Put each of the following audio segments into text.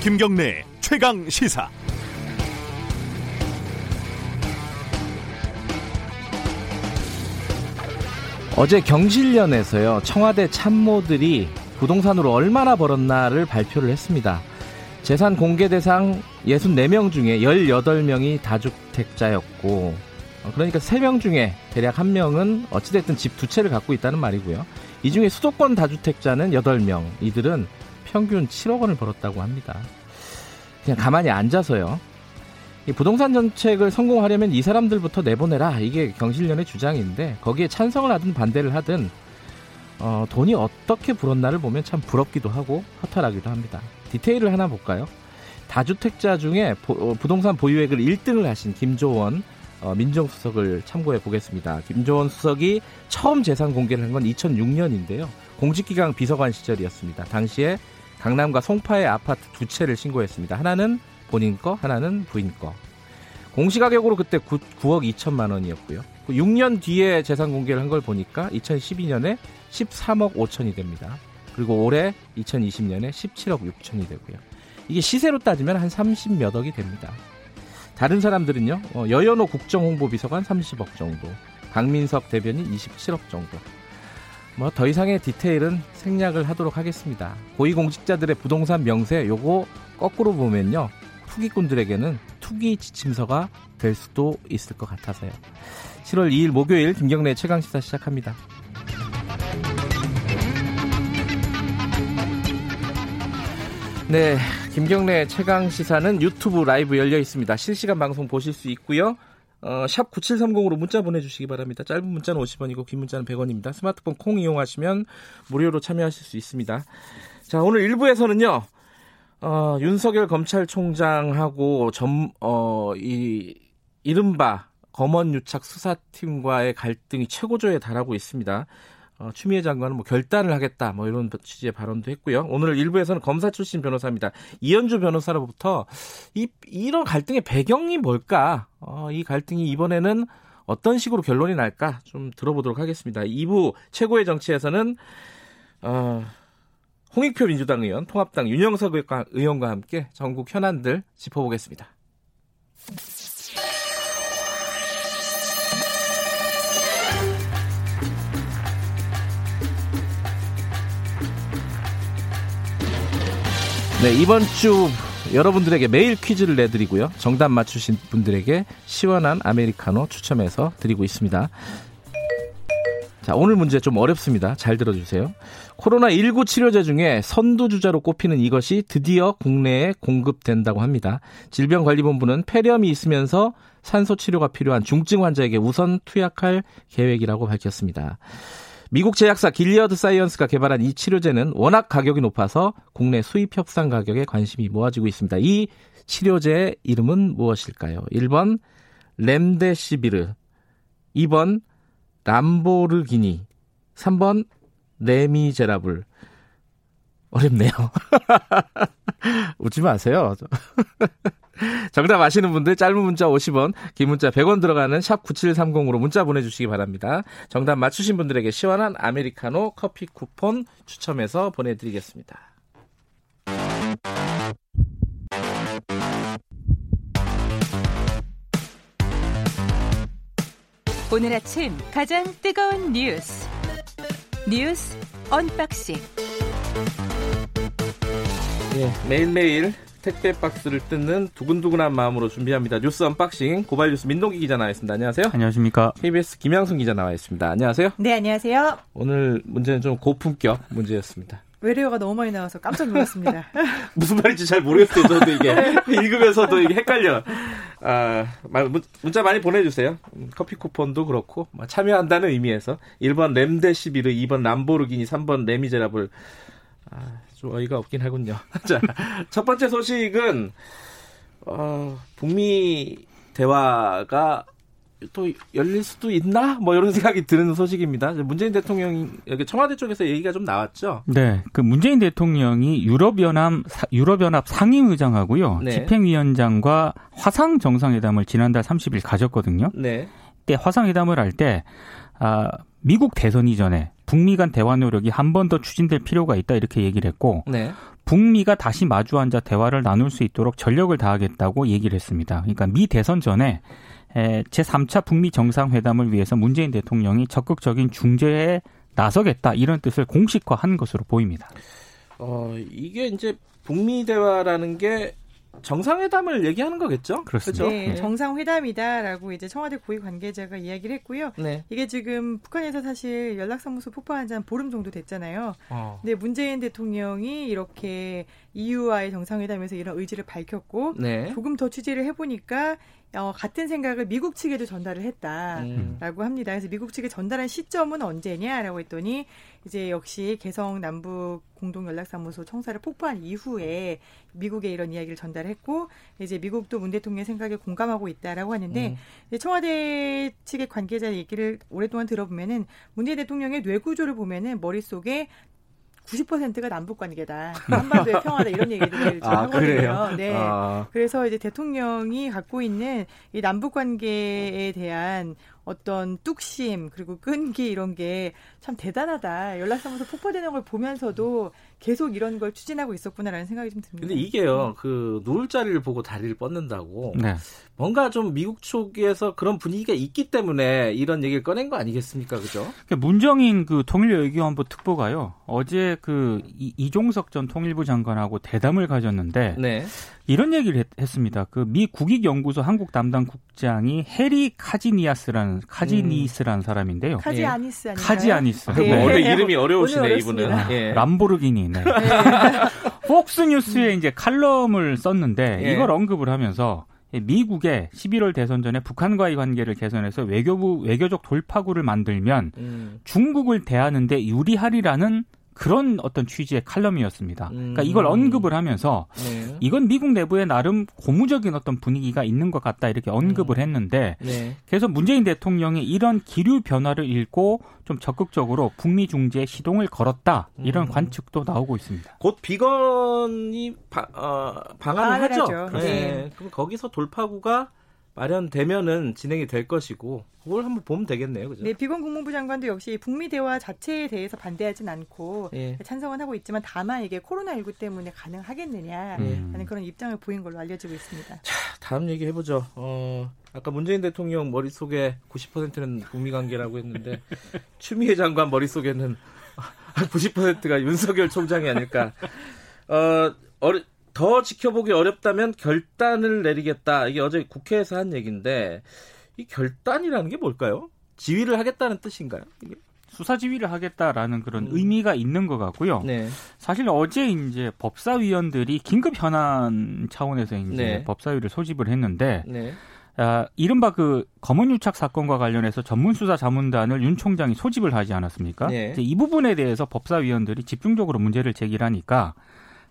김경래 최강 시사. 어제 경실련에서요 청와대 참모들이 부동산으로 얼마나 벌었나를 발표를 했습니다. 재산 공개 대상 64명 중에 18명이 다주택자였고 어, 그러니까 3명 중에 대략 1명은 어찌됐든 집 두 채를 갖고 있다는 말이고요. 이 중에 수도권 다주택자는 8명. 이들은 평균 7억 원을 벌었다고 합니다. 그냥 가만히 앉아서요. 이 부동산 정책을 성공하려면 이 사람들부터 내보내라. 이게 경실련의 주장인데 거기에 찬성을 하든 반대를 하든 어, 돈이 어떻게 불었나를 보면 참 부럽기도 하고 허탈하기도 합니다. 디테일을 하나 볼까요? 다주택자 중에 보, 어, 부동산 보유액을 1등을 하신 김조원 어, 민정수석을 참고해 보겠습니다. 김조원 수석이 처음 재산 공개를 한 건 2006년인데요. 공직기강 비서관 시절이었습니다. 당시에 강남과 송파의 아파트 두 채를 신고했습니다. 하나는 본인 거, 하나는 부인 거. 공시가격으로 그때 9, 9억 2천만 원이었고요. 6년 그 뒤에 재산 공개를 한 걸 보니까 2012년에 13억 5천이 됩니다. 그리고 올해 2020년에 17억 6천이 되고요. 이게 시세로 따지면 한 30몇 억이 됩니다. 다른 사람들은요. 어, 여연호 국정홍보비서관 30억 정도, 강민석 대변인 27억 정도. 뭐 더 이상의 디테일은 생략을 하도록 하겠습니다. 고위공직자들의 부동산 명세 요거 거꾸로 보면요. 투기꾼들에게는 투기 지침서가 될 수도 있을 것 같아서요. 7월 2일 목요일 김경래 최강 시사 시작합니다. 네, 김경래 최강 시사는 유튜브 라이브 열려 있습니다. 실시간 방송 보실 수 있고요. 어, 샵 9730으로 문자 보내주시기 바랍니다. 짧은 문자는 50원이고 긴 문자는 100원입니다. 스마트폰 콩 이용하시면 무료로 참여하실 수 있습니다. 자, 오늘 1부에서는요. 어, 윤석열 검찰총장하고 점, 어, 이, 이른바 검언유착 수사팀과의 갈등이 최고조에 달하고 있습니다. 어, 추미애 장관은 뭐 결단을 하겠다 뭐 이런 취지의 발언도 했고요. 오늘 일부에서는 검사 출신 변호사입니다. 이현주 변호사로부터 이 이런 갈등의 배경이 뭘까? 어, 이 갈등이 이번에는 어떤 식으로 결론이 날까 좀 들어보도록 하겠습니다. 2부 최고의 정치에서는 어, 홍익표 민주당 의원, 통합당 윤영석 의원과 함께 전국 현안들 짚어보겠습니다. 네, 이번 주 여러분들에게 매일 퀴즈를 내드리고요. 정답 맞추신 분들에게 시원한 아메리카노 추첨해서 드리고 있습니다. 자, 오늘 문제 좀 어렵습니다. 잘 들어주세요. 코로나19 치료제 중에 선두주자로 꼽히는 이것이 드디어 국내에 공급된다고 합니다. 질병관리본부는 폐렴이 있으면서 산소 치료가 필요한 중증 환자에게 우선 투약할 계획이라고 밝혔습니다. 미국 제약사 길리어드 사이언스가 개발한 이 치료제는 워낙 가격이 높아서 국내 수입 협상 가격에 관심이 모아지고 있습니다. 이 치료제의 이름은 무엇일까요? 1번 렘데시비르, 2번 람보르기니, 3번 레미제라블. 어렵네요. 웃지 마세요. 정답 아시는 분들 짧은 문자 50원, 긴 문자 100원 들어가는 샵 9730으로 문자 보내주시기 바랍니다. 정답 맞추신 분들에게 시원한 아메리카노 커피 쿠폰 추첨해서 보내드리겠습니다. 오늘 아침 가장 뜨거운 뉴스 뉴스 언박싱 예, 매일매일 택배 박스를 뜯는 두근두근한 마음으로 준비합니다. 뉴스 언박싱 고발 뉴스 민동기 기자 나와 있습니다. 안녕하세요. 안녕하십니까. KBS 김양순 기자 나와 있습니다. 안녕하세요. 네, 안녕하세요. 오늘 문제는 좀 고품격 문제였습니다. 외래어가 너무 많이 나와서 깜짝 놀랐습니다. 무슨 말인지 잘 모르겠어요. 저도 이게 읽으면서도 이게 헷갈려. 아, 문자 많이 보내주세요. 커피 쿠폰도 그렇고 뭐 참여한다는 의미에서 1번 램데시비르, 2번 람보르기니, 3번 레미제라블. 아, 좀 어이가 없긴 하군요. 자, 첫 번째 소식은 어, 북미 대화가 또 열릴 수도 있나? 뭐 이런 생각이 드는 소식입니다. 문재인 대통령 여기 청와대 쪽에서 얘기가 좀 나왔죠. 네, 그 문재인 대통령이 유럽연합 유럽연합 상임의장하고요, 네. 집행위원장과 화상 정상회담을 지난달 30일 가졌거든요. 네. 때 화상회담을 할 때 아, 미국 대선 이전에 북미 간 대화 노력이 한 번 더 추진될 필요가 있다 이렇게 얘기를 했고 네. 북미가 다시 마주 앉아 대화를 나눌 수 있도록 전력을 다하겠다고 얘기를 했습니다. 그러니까 미 대선 전에 제3차 북미 정상회담을 위해서 문재인 대통령이 적극적인 중재에 나서겠다 이런 뜻을 공식화한 것으로 보입니다. 어, 이게 이제 북미 대화라는 게 정상회담을 얘기하는 거겠죠? 그렇습니다. 그렇죠? 네, 정상회담이다라고 이제 청와대 고위 관계자가 이야기를 했고요. 네. 이게 지금 북한에서 사실 연락사무소 폭파한 지 한 보름 정도 됐잖아요. 어. 근데 문재인 대통령이 이렇게 EU와의 정상회담에서 이런 의지를 밝혔고 네. 조금 더 취재를 해보니까 어, 같은 생각을 미국 측에도 전달을 했다라고 음. 합니다. 그래서 미국 측에 전달한 시점은 언제냐라고 했더니 이제 역시 개성 남북 공동 연락사무소 청사를 폭파한 이후에 미국에 이런 이야기를 전달했고 이제 미국도 문 대통령의 생각에 공감하고 있다라고 하는데 음. 청와대 측의 관계자 얘기를 오랫동안 들어보면은 문재인 대통령의 뇌 구조를 보면은 머릿속에 90%가 남북 관계다. 한반도의 평화다 이런 얘기들을 아, 하거든요. 네. 아. 그래서 이제 대통령이 갖고 있는 이 남북 관계에 대한 어떤 뚝심 그리고 끈기 이런 게 참 대단하다. 연락사무소 폭파되는 걸 보면서도 계속 이런 걸 추진하고 있었구나라는 생각이 좀 듭니다. 근데 이게요, 그 누울 자리를 보고 다리를 뻗는다고 네. 뭔가 좀 미국 쪽에서 그런 분위기가 있기 때문에 이런 얘기를 꺼낸 거 아니겠습니까, 그죠? 그러니까 문정인 그 통일외교안보 특보가요 어제 그 이종석 전 통일부 장관하고 대담을 가졌는데 네. 이런 얘기를 했, 습니다 그 미 국익연구소 한국 담당 국장이 해리 카지니아스라는 카지니스라는 음. 사람인데요. 카지아니스 아닌가요? 카지아니스. 네. 뭐 원래 이름이 어려우시네 이분은. 예. 람보르기니 네. 네. 폭스뉴스에 이제 칼럼을 썼는데 예. 이걸 언급을 하면서 미국의 11월 대선 전에 북한과의 관계를 개선해서 외교부 외교적 돌파구를 만들면 음. 중국을 대하는데 유리하리라는 그런 어떤 취지의 칼럼이었습니다. 그러니까 이걸 음. 언급을 하면서 네. 이건 미국 내부에 나름 고무적인 어떤 분위기가 있는 것 같다 이렇게 언급을 음. 했는데 네. 그래서 문재인 대통령이 이런 기류 변화를 읽고 좀 적극적으로 북미 중재 시동을 걸었다 이런 음. 관측도 나오고 있습니다. 곧 비건이 바, 어, 방한을 하죠. 네. 네. 그럼 거기서 돌파구가 마련되면은 진행이 될 것이고 그걸 한번 보면 되겠네요. 그죠? 네, 비건 국무부 장관도 역시 북미 대화 자체에 대해서 반대하진 않고 예. 찬성은 하고 있지만 다만 이게 코로나19 때문에 가능하겠느냐 음. 그런 입장을 보인 걸로 알려지고 있습니다. 자, 다음 얘기 해보죠. 어, 아까 문재인 대통령 머릿속에 90%는 북미 관계라고 했는데 추미애 장관 머릿속에는 90%가 윤석열 총장이 아닐까. 어, 어려, 더 지켜보기 어렵다면 결단을 내리겠다. 이게 어제 국회에서 한 얘기인데 이 결단이라는 게 뭘까요? 지휘를 하겠다는 뜻인가요? 이게? 수사 지휘를 하겠다라는 그런 음. 의미가 있는 것 같고요. 네. 사실 어제 이제 법사위원들이 긴급 현안 차원에서 이제 네. 법사위를 소집을 했는데 네. 아, 이른바 그 검은 유착 사건과 관련해서 전문 수사 자문단을 윤 총장이 소집을 하지 않았습니까? 네. 이 부분에 대해서 법사위원들이 집중적으로 문제를 제기하니까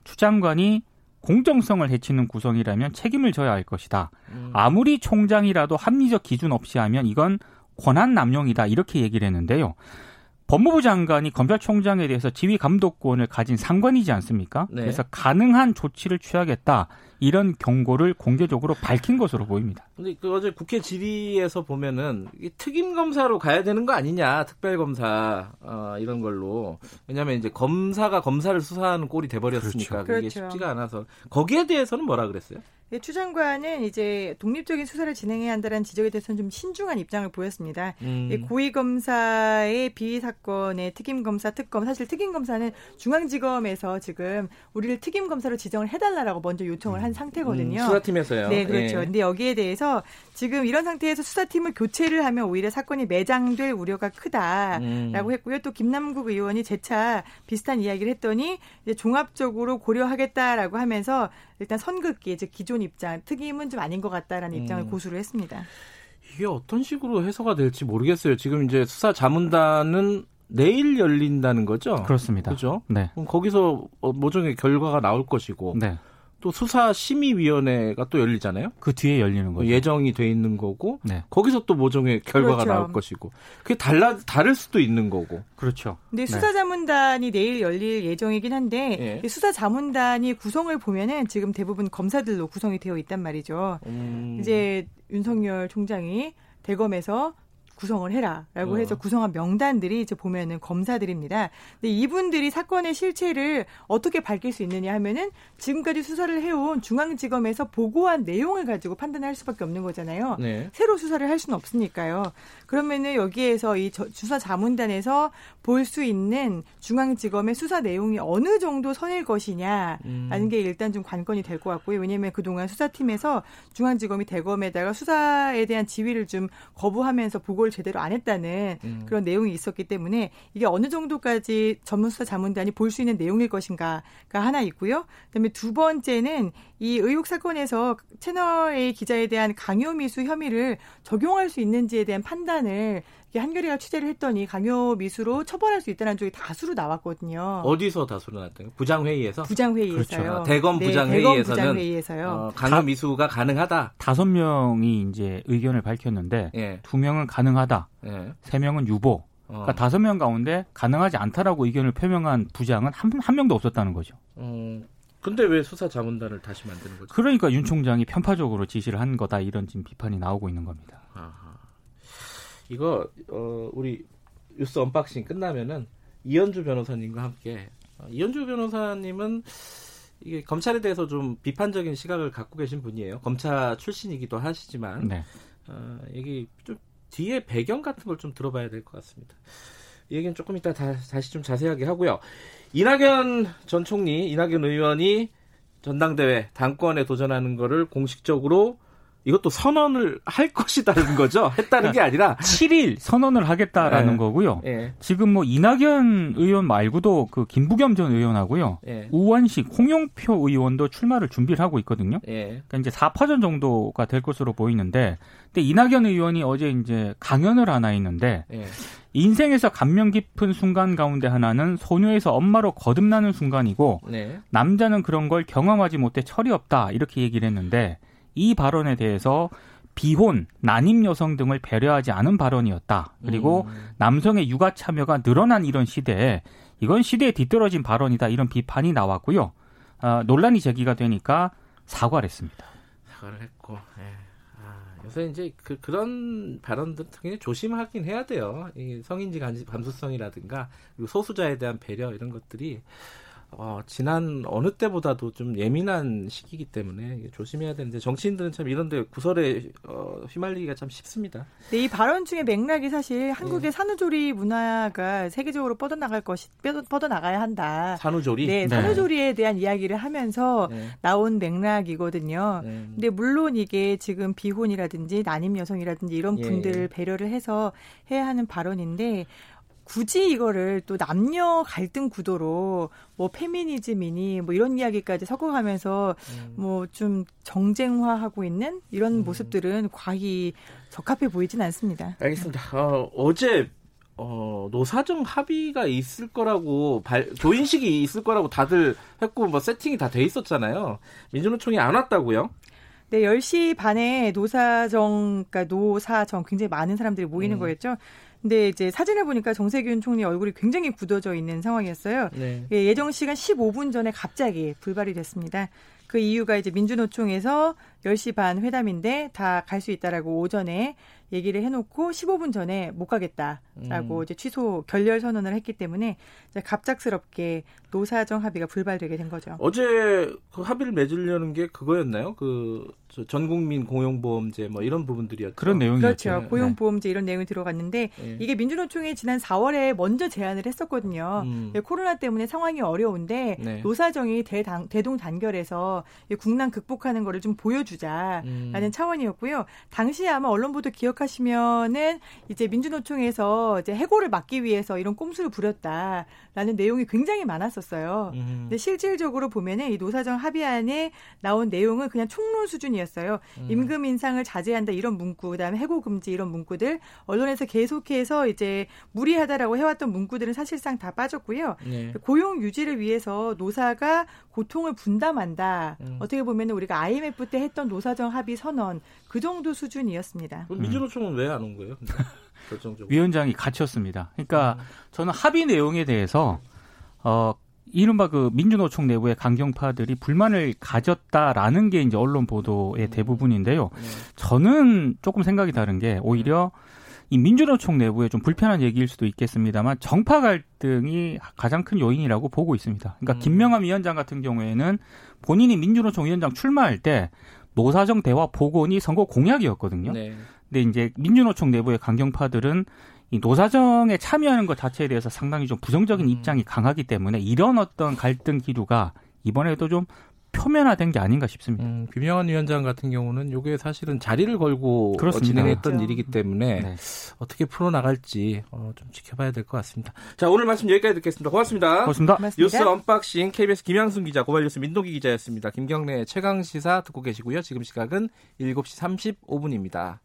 추 장관이 공정성을 해치는 구성이라면 책임을 져야 할 것이다. 음. 아무리 총장이라도 합리적 기준 없이 하면 이건 권한 남용이다. 이렇게 얘기를 했는데요. 법무부 장관이 검찰총장에 대해서 지휘 감독권을 가진 상관이지 않습니까? 네. 그래서 가능한 조치를 취하겠다. 이런 경고를 공개적으로 밝힌 것으로 보입니다. 근데 그 어제 국회 질의에서 보면은 특임 검사로 가야 되는 거 아니냐, 특별 검사 어, 이런 걸로 왜냐하면 이제 검사가 검사를 수사하는 꼴이 돼버렸으니까 그렇죠. 그게 그렇죠. 쉽지가 않아서 거기에 대해서는 뭐라 그랬어요? 네, 추 장관은 이제 독립적인 수사를 진행해야 한다는 지적에 대해서는 좀 신중한 입장을 보였습니다. 음. 고위 검사의 비위 사건의 특임 검사 특검 사실 특임 검사는 중앙지검에서 지금 우리를 특임 검사로 지정을 해달라라고 먼저 요청을 한 상태거든요. 음, 수사팀에서요. 네, 그렇죠. 예. 근데 여기에 대해서 지금 이런 상태에서 수사팀을 교체를 하면 오히려 사건이 매장될 우려가 크다라고 음. 했고요. 또 김남국 의원이 재차 비슷한 이야기를 했더니 종합적으로 고려하겠다라고 하면서 일단 선긋기 즉 기존 입장 특임은 좀 아닌 것 같다라는 입장을 음. 고수를 했습니다. 이게 어떤 식으로 해석가 될지 모르겠어요. 지금 이제 수사 자문단은 내일 열린다는 거죠? 그렇습니다. 그죠? 네. 그럼 거기서 어, 모종의 결과가 나올 것이고. 네. 또 수사심의위원회가 또 열리잖아요. 그 뒤에 열리는 거죠. 예정이 돼 있는 거고 네. 거기서 또 모종의 결과가 그렇죠. 나올 것이고 그게 달라 다를 수도 있는 거고. 그렇죠. 근데 네. 수사자문단이 내일 열릴 예정이긴 한데 네. 수사자문단이 구성을 보면은 지금 대부분 검사들로 구성이 되어 있단 말이죠. 음... 이제 윤석열 총장이 대검에서 구성을 해라라고 어. 해서 구성한 명단들이 이제 보면은 검사들입니다. 근데 이분들이 사건의 실체를 어떻게 밝힐 수 있느냐 하면은 지금까지 수사를 해온 중앙지검에서 보고한 내용을 가지고 판단할 수밖에 없는 거잖아요. 네. 새로 수사를 할 수는 없으니까요. 그러면은 여기에서 이 수사 자문단에서 볼 수 있는 중앙지검의 수사 내용이 어느 정도 선일 것이냐라는 음. 게 일단 좀 관건이 될 것 같고요. 왜냐하면 그동안 수사팀에서 중앙지검이 대검에다가 수사에 대한 지위를 좀 거부하면서 보고를 제대로 안 했다는 음. 그런 내용이 있었기 때문에 이게 어느 정도까지 전문수사 자문단이 볼 수 있는 내용일 것인가가 하나 있고요. 그다음에 두 번째는 이 의혹 사건에서 채널 A 기자에 대한 강요 미수 혐의를 적용할 수 있는지에 대한 판단을 한겨레가 취재를 했더니 강요 미수로 처벌할 수 있다는 쪽이 다수로 나왔거든요. 어디서 다수로 나왔다요? 부장회의에서? 부장회의에서요. 그렇죠. 대검 부장회의에서는 네, 부장회의에서요. 어, 강요 미수가 가능하다. 다섯 명이 이제 의견을 밝혔는데 예. 두 명은 가능하다. 예. 세 명은 유보. 그러니까 어. 다섯 명 가운데 가능하지 않다라고 의견을 표명한 부장은 한, 한 명도 없었다는 거죠. 어, 근데 왜 수사 자문단을 다시 만드는 거죠? 그러니까 윤 총장이 편파적으로 지시를 한 거다 이런 지금 비판이 나오고 있는 겁니다. 아하. 이거 어, 우리 뉴스 언박싱 끝나면은 이현주 변호사님과 함께 어, 이현주 변호사님은 이게 검찰에 대해서 좀 비판적인 시각을 갖고 계신 분이에요. 검찰 출신이기도 하시지만 네. 어, 여기 좀 뒤에 배경 같은 걸 좀 들어봐야 될 것 같습니다. 이 얘기는 조금 이따 다, 다시 좀 자세하게 하고요. 이낙연 전 총리, 이낙연 의원이 전당대회 당권에 도전하는 거를 공식적으로 이것도 선언을 할 것이다는 거죠. 했다는 게 아니라 7일 선언을 하겠다라는 네. 거고요. 네. 지금 뭐 이낙연 의원 말고도 그 김부겸 전 의원하고요. 네. 우원식, 홍영표 의원도 출마를 준비를 하고 있거든요. 그러니까 이제 4파전 정도가 될 것으로 보이는데 근데 이낙연 의원이 어제 이제 강연을 하나 했는데 인생에서 감명 깊은 순간 가운데 하나는 소녀에서 엄마로 거듭나는 순간이고 네. 남자는 그런 걸 경험하지 못해 철이 없다 이렇게 얘기를 했는데 이 발언에 대해서 비혼, 난임 여성 등을 배려하지 않은 발언이었다. 그리고 음. 남성의 육아 참여가 늘어난 이런 시대에 이건 시대에 뒤떨어진 발언이다. 이런 비판이 나왔고요. 어, 논란이 제기가 되니까 사과를 했습니다. 사과를 했고, 예. 아, 요새 이제 그, 그런 발언들 당연히 조심하긴 해야 돼요. 이 성인지 감수성이라든가 그리고 소수자에 대한 배려 이런 것들이 어, 지난 어느 때보다도 좀 예민한 시기이기 때문에 조심해야 되는데 정치인들은 참 이런데 구설에 어, 휘말리기가 참 쉽습니다. 네, 이 발언 중에 맥락이 사실 한국의 네. 산후조리 문화가 세계적으로 뻗어나갈 것이 뻗어나가야 한다. 산후조리? 네, 네. 산후조리에 대한 이야기를 하면서 네. 나온 맥락이거든요. 네. 근데 물론 이게 지금 비혼이라든지 난임 여성이라든지 이런 예. 분들 을 배려를 해서 해야 하는 발언인데 굳이 이거를 또 남녀 갈등 구도로 뭐 페미니즘이니 뭐 이런 이야기까지 섞어가면서 음. 뭐좀 정쟁화하고 있는 이런 음. 모습들은 과히 적합해 보이진 않습니다. 알겠습니다. 어, 어제 어, 노사정 합의가 있을 거라고 발, 조인식이 있을 거라고 다들 했고 뭐 세팅이 다 돼 있었잖아요. 민주노총이 안 왔다고요? 네, 10시 반에 노사정, 그러니까 노사정 굉장히 많은 사람들이 모이는 음. 거였죠. 근데 이제 사진을 보니까 정세균 총리 얼굴이 굉장히 굳어져 있는 상황이었어요. 네. 예, 예정 시간 15분 전에 갑자기 불발이 됐습니다. 그 이유가 이제 민주노총에서 10시 반 회담인데 다 갈 수 있다라고 오전에 얘기를 해놓고 15분 전에 못 가겠다라고 음. 이제 취소 결렬 선언을 했기 때문에 이제 갑작스럽게 노사정 합의가 불발되게 된 거죠. 어제 그 합의를 맺으려는 게 그거였나요? 그 전국민 고용보험제 뭐 이런 부분들이었죠. 그런 내용이었죠. 그렇죠. 네. 고용보험제 이런 내용이 들어갔는데 네. 이게 민주노총이 지난 4월에 먼저 제안을 했었거든요. 음. 코로나 때문에 상황이 어려운데 네. 노사정이 대당, 대동 단결해서 국난 극복하는 거를 좀 보여주 자라는 음. 차원이었고요. 당시에 아마 언론 보도 기억하시면은 이제 민주노총에서 이제 해고를 막기 위해서 이런 꼼수를 부렸다라는 내용이 굉장히 많았었어요. 음. 근데 실질적으로 보면은 이 노사정 합의안에 나온 내용은 그냥 총론 수준이었어요. 음. 임금 인상을 자제한다 이런 문구, 그다음에 해고 금지 이런 문구들 언론에서 계속해서 이제 무리하다라고 해왔던 문구들은 사실상 다 빠졌고요. 네. 고용 유지를 위해서 노사가 고통을 분담한다. 음. 어떻게 보면 우리가 IMF 때 했던 노사정 합의 선언 그 정도 수준이었습니다. 민주노총은 왜 안 온 거예요? 결정적으로. 위원장이 갇혔습니다. 그러니까 음. 저는 합의 내용에 대해서 어 이른바 그 민주노총 내부의 강경파들이 불만을 가졌다라는 게 이제 언론 보도의 음. 대부분인데요. 네. 저는 조금 생각이 다른 게 오히려 이 민주노총 내부에 좀 불편한 얘기일 수도 있겠습니다만 정파 갈등이 가장 큰 요인이라고 보고 있습니다. 그러니까 음. 김명함 위원장 같은 경우에는 본인이 민주노총 위원장 출마할 때 노사정 대화 복원이 선거 공약이었거든요. 네. 근데 이제 민주노총 내부의 강경파들은 이 노사정에 참여하는 것 자체에 대해서 상당히 좀 부정적인 음. 입장이 강하기 때문에 이런 어떤 갈등 기류가 이번에도 좀 표면화된 게 아닌가 싶습니다. 음, 김영환 위원장 같은 경우는 이게 사실은 자리를 걸고 그렇습니다. 진행했던 그렇죠. 일이기 때문에 네. 어떻게 풀어나갈지 어, 좀 지켜봐야 될 것 같습니다. 자 오늘 말씀 여기까지 듣겠습니다. 고맙습니다. 고맙습니다. 고맙습니다. 뉴스 언박싱 KBS 김양순 기자, 고발뉴스 민동기 기자였습니다. 김경래 최강 시사 듣고 계시고요. 지금 시각은 7시 35분입니다.